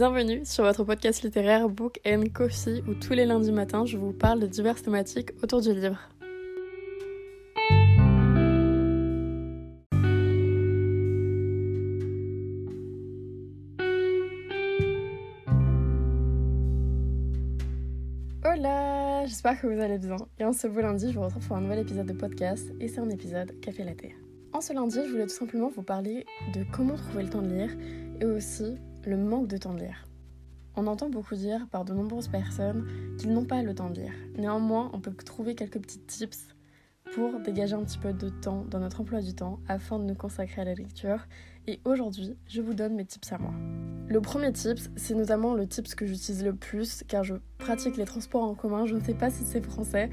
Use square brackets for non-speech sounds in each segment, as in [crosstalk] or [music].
Bienvenue sur votre podcast littéraire Book and Coffee où tous les lundis matins je vous parle de diverses thématiques autour du livre. Hola, j'espère que vous allez bien. Et en ce beau lundi, je vous retrouve pour un nouvel épisode de podcast et c'est un épisode Café Latte. En ce lundi, je voulais tout simplement vous parler de comment trouver le temps de lire et aussi le manque de temps de lire. On entend beaucoup dire par de nombreuses personnes qu'ils n'ont pas le temps de lire. Néanmoins, on peut trouver quelques petits tips pour dégager un petit peu de temps dans notre emploi du temps afin de nous consacrer à la lecture. Et aujourd'hui, je vous donne mes tips à moi. Le premier tips, c'est notamment le tips que j'utilise le plus car je pratique les transports en commun. Je ne sais pas si c'est français,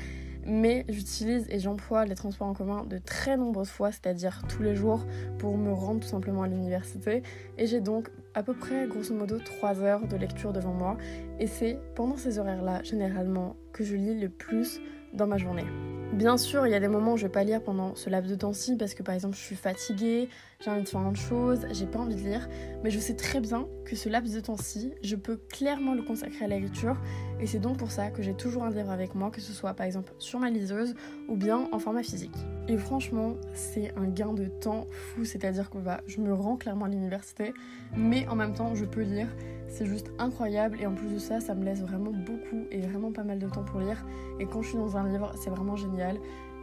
mais j'utilise et j'emploie les transports en commun de très nombreuses fois, c'est-à-dire tous les jours, pour me rendre tout simplement à l'université. Et j'ai donc à peu près, grosso modo, 3 heures de lecture devant moi. Et c'est pendant ces horaires-là, généralement, que je lis le plus dans ma journée. Bien sûr, il y a des moments où je vais pas lire pendant ce laps de temps-ci parce que par exemple je suis fatiguée, j'ai envie de faire autre chose, j'ai pas envie de lire, mais je sais très bien que ce laps de temps-ci, je peux clairement le consacrer à la lecture et c'est donc pour ça que j'ai toujours un livre avec moi, que ce soit par exemple sur ma liseuse ou bien en format physique. Et franchement, c'est un gain de temps fou, c'est-à-dire que bah, je me rends clairement à l'université, mais en même temps je peux lire c'est juste incroyable et en plus de ça, ça me laisse vraiment beaucoup et vraiment pas mal de temps pour lire. Et quand je suis dans un livre, c'est vraiment génial.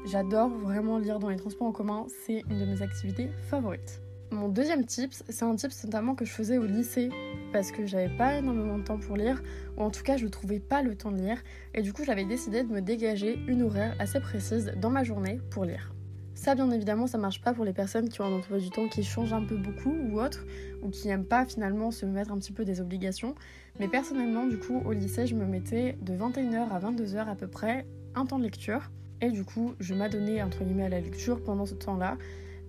J'adore vraiment lire dans les transports en commun, c'est une de mes activités favorites. Mon deuxième tips, c'est un tips notamment que je faisais au lycée parce que j'avais pas énormément de temps pour lire, ou en tout cas je trouvais pas le temps de lire, et du coup j'avais décidé de me dégager une horaire assez précise dans ma journée pour lire. Ça, bien évidemment, ça marche pas pour les personnes qui ont un emploi du temps qui change un peu beaucoup ou autre, ou qui n'aiment pas finalement se mettre un petit peu des obligations. Mais personnellement, du coup, au lycée, je me mettais de 21h à 22h à peu près un temps de lecture. Du coup, je m'adonnais entre guillemets à la lecture pendant ce temps-là.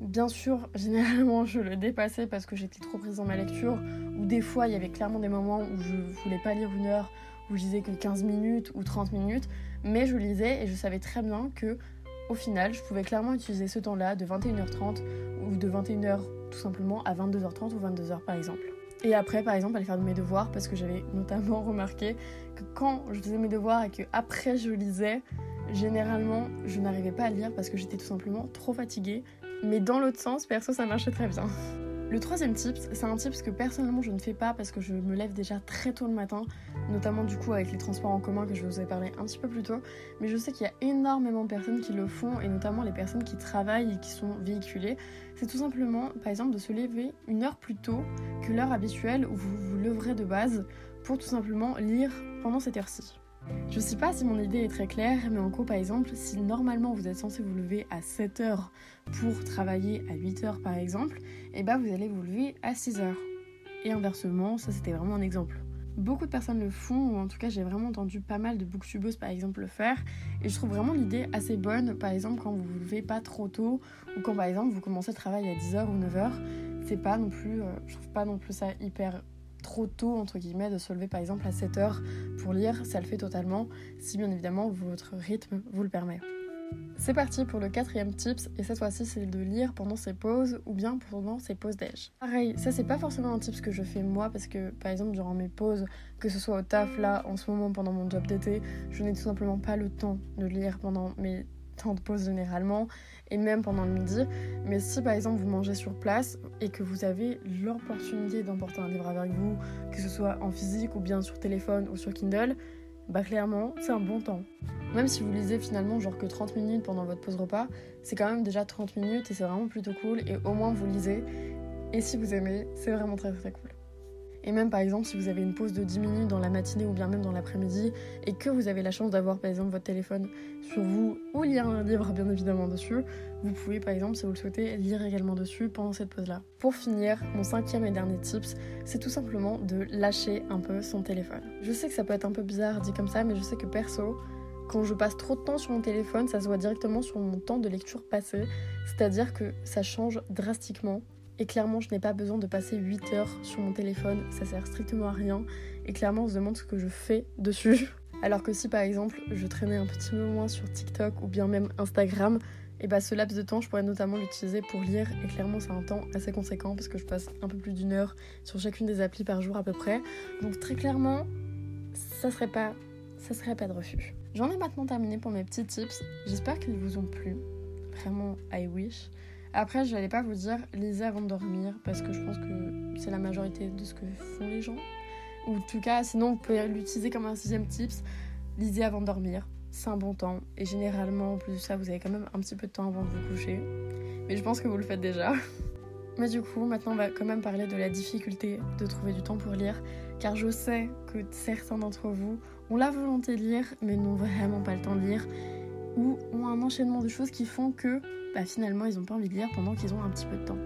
Bien sûr, [laughs] généralement, je le dépassais parce que j'étais trop prise dans ma lecture, ou des fois, il y avait clairement des moments où je voulais pas lire une heure, où je lisais que 15 minutes ou 30 minutes, mais je lisais et je savais très bien que au final, je pouvais clairement utiliser ce temps-là de 21h30 ou de 21h tout simplement à 22h30 ou 22h par exemple. Et après, par exemple, aller faire mes devoirs parce que j'avais notamment [laughs] remarqué que quand je faisais mes devoirs et que après je lisais, généralement, je n'arrivais pas à lire parce que j'étais tout simplement trop fatiguée. Mais dans l'autre sens, perso, ça marchait très bien. Le troisième tip, c'est un tip que personnellement je ne fais pas parce que je me lève déjà très tôt le matin, notamment du coup avec les transports en commun que je vous ai parlé un petit peu plus tôt. Mais je sais qu'il y a énormément de personnes qui le font et notamment les personnes qui travaillent et qui sont véhiculées. C'est tout simplement, par exemple, de se lever une heure plus tôt que l'heure habituelle où vous vous leverez de base pour tout simplement lire pendant cette heure-ci. Je sais pas si mon idée est très claire, mais en gros, par exemple, si normalement vous êtes censé vous lever à 7h pour travailler à 8h par exemple, et eh bah ben, vous allez vous lever à 6h. Et inversement, ça c'était vraiment un exemple. Beaucoup de personnes le font, ou en tout cas j'ai vraiment entendu pas mal de booktubeuses par exemple le faire, et je trouve vraiment l'idée assez bonne, par exemple quand vous vous levez pas trop tôt, ou quand par exemple vous commencez le travail à 10h ou 9h, c'est pas non plus, euh, je trouve pas non plus ça hyper trop tôt, entre guillemets, de se lever par exemple à 7 heures pour lire, ça le fait totalement, si bien évidemment votre rythme vous le permet. C'est parti pour le quatrième tips, et cette fois-ci c'est de lire pendant ses pauses ou bien pendant ses pauses déj. Pareil, ça c'est pas forcément un tips que je fais moi parce que par exemple durant mes pauses, que ce soit au taf là en ce moment pendant mon job d'été, je n'ai tout simplement pas le temps de lire pendant mes temps de pause généralement et même pendant le midi. Mais si par exemple vous mangez sur place et que vous avez l'opportunité d'emporter un livre avec vous, que ce soit en physique ou bien sur téléphone ou sur Kindle, bah clairement c'est un bon temps. Même si vous lisez finalement genre que 30 minutes pendant votre pause repas, c'est quand même déjà 30 minutes et c'est vraiment plutôt cool et au moins vous lisez. Et si vous aimez, c'est vraiment très très cool. Et même par exemple, si vous avez une pause de 10 minutes dans la matinée ou bien même dans l'après-midi et que vous avez la chance d'avoir par exemple votre téléphone sur vous ou lire un livre bien évidemment dessus, vous pouvez par exemple, si vous le souhaitez, lire également dessus pendant cette pause-là. Pour finir, mon cinquième et dernier tips, c'est tout simplement de lâcher un peu son téléphone. Je sais que ça peut être un peu bizarre dit comme ça, mais je sais que perso, quand je passe trop de temps sur mon téléphone, ça se voit directement sur mon temps de lecture passé. C'est-à-dire que ça change drastiquement et clairement, je n'ai pas besoin de passer 8 heures sur mon téléphone, ça sert strictement à rien. Et clairement, on se demande ce que je fais dessus. [laughs] Alors que si par exemple je traînais un petit moins sur TikTok ou bien même Instagram, et bah ce laps de temps, je pourrais notamment l'utiliser pour lire. Et clairement, c'est un temps assez conséquent parce que je passe un peu plus d'une heure sur chacune des applis par jour à peu près. Donc très clairement, ça serait pas, ça serait pas de refus. J'en ai maintenant terminé pour mes petits tips. J'espère qu'ils vous ont plu. Vraiment, I wish. Après, je n'allais pas vous dire lisez avant de dormir parce que je pense que c'est la majorité de ce que font les gens. Ou en tout cas, sinon, vous pouvez l'utiliser comme un sixième tips lisez avant de dormir c'est un bon temps. Et généralement, en plus de ça, vous avez quand même un petit peu de temps avant de vous coucher. Mais je pense que vous le faites déjà. [laughs] Mais du coup, maintenant, on va quand même parler de la difficulté de trouver du temps pour lire. Car je sais que certains d'entre vous ont la volonté de lire, mais n'ont vraiment pas le temps de lire. Ou ont un enchaînement de choses qui font que bah, finalement, ils n'ont pas envie de lire pendant qu'ils ont un petit peu de temps.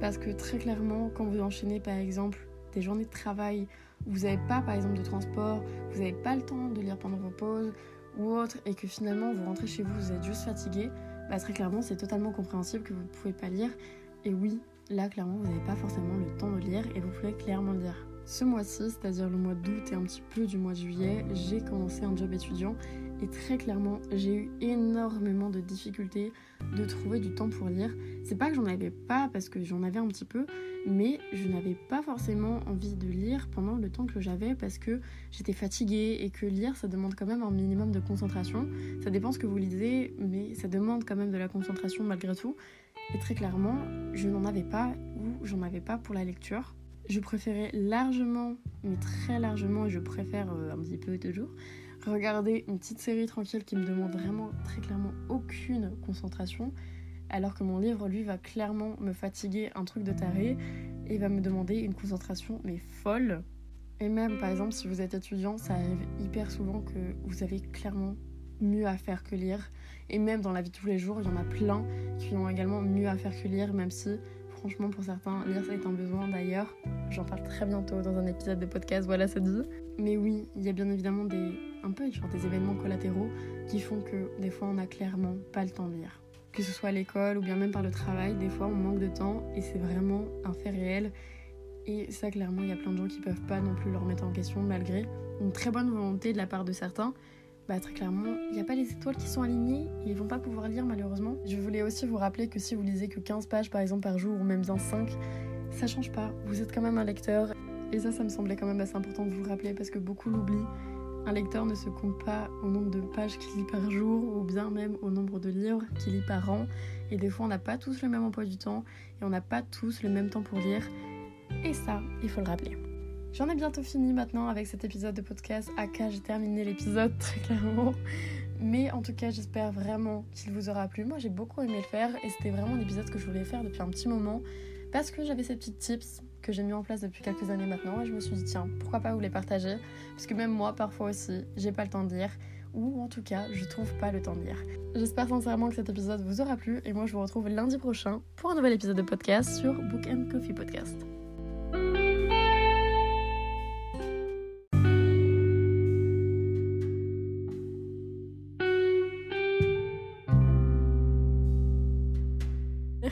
Parce que très clairement, quand vous enchaînez par exemple des journées de travail, vous n'avez pas par exemple de transport, vous n'avez pas le temps de lire pendant vos pauses, ou autre et que finalement vous rentrez chez vous, vous êtes juste fatigué, bah très clairement c'est totalement compréhensible que vous ne pouvez pas lire. Et oui, là clairement vous n'avez pas forcément le temps de lire et vous pouvez clairement lire. Ce mois-ci, c'est-à-dire le mois d'août et un petit peu du mois de juillet, j'ai commencé un job étudiant et très clairement j'ai eu énormément de difficultés de trouver du temps pour lire. C'est pas que j'en avais pas parce que j'en avais un petit peu, mais je n'avais pas forcément envie de lire pendant le temps que j'avais parce que j'étais fatiguée et que lire ça demande quand même un minimum de concentration. Ça dépend ce que vous lisez, mais ça demande quand même de la concentration malgré tout. Et très clairement, je n'en avais pas ou j'en avais pas pour la lecture. Je préférais largement, mais très largement, et je préfère euh, un petit peu toujours, regarder une petite série tranquille qui me demande vraiment très clairement aucune concentration alors que mon livre, lui, va clairement me fatiguer un truc de taré et va me demander une concentration mais folle. Et même, par exemple, si vous êtes étudiant, ça arrive hyper souvent que vous avez clairement mieux à faire que lire. Et même dans la vie de tous les jours, il y en a plein qui ont également mieux à faire que lire, même si, franchement, pour certains, lire, est un besoin d'ailleurs. J'en parle très bientôt dans un épisode de podcast, voilà, ça dit. Mais oui, il y a bien évidemment des, un peu des événements collatéraux qui font que des fois, on n'a clairement pas le temps de lire que ce soit à l'école ou bien même par le travail, des fois on manque de temps et c'est vraiment un fait réel. Et ça, clairement, il y a plein de gens qui peuvent pas non plus le remettre en question malgré une très bonne volonté de la part de certains. Bah, très clairement, il n'y a pas les étoiles qui sont alignées et ils vont pas pouvoir lire malheureusement. Je voulais aussi vous rappeler que si vous lisez que 15 pages par exemple par jour ou même bien 5, ça change pas. Vous êtes quand même un lecteur et ça, ça me semblait quand même assez important de vous rappeler parce que beaucoup l'oublient. Un lecteur ne se compte pas au nombre de pages qu'il lit par jour ou bien même au nombre de livres qu'il lit par an. Et des fois, on n'a pas tous le même emploi du temps et on n'a pas tous le même temps pour lire. Et ça, il faut le rappeler. J'en ai bientôt fini maintenant avec cet épisode de podcast. Aka, j'ai terminé l'épisode [laughs] très clairement. Mais en tout cas, j'espère vraiment qu'il vous aura plu. Moi, j'ai beaucoup aimé le faire et c'était vraiment l'épisode que je voulais faire depuis un petit moment parce que j'avais ces petites tips que j'ai mis en place depuis quelques années maintenant et je me suis dit tiens pourquoi pas vous les partager? Parce que même moi parfois aussi j'ai pas le temps de lire ou en tout cas je trouve pas le temps de lire. J'espère sincèrement que cet épisode vous aura plu et moi je vous retrouve lundi prochain pour un nouvel épisode de podcast sur Book and Coffee Podcast.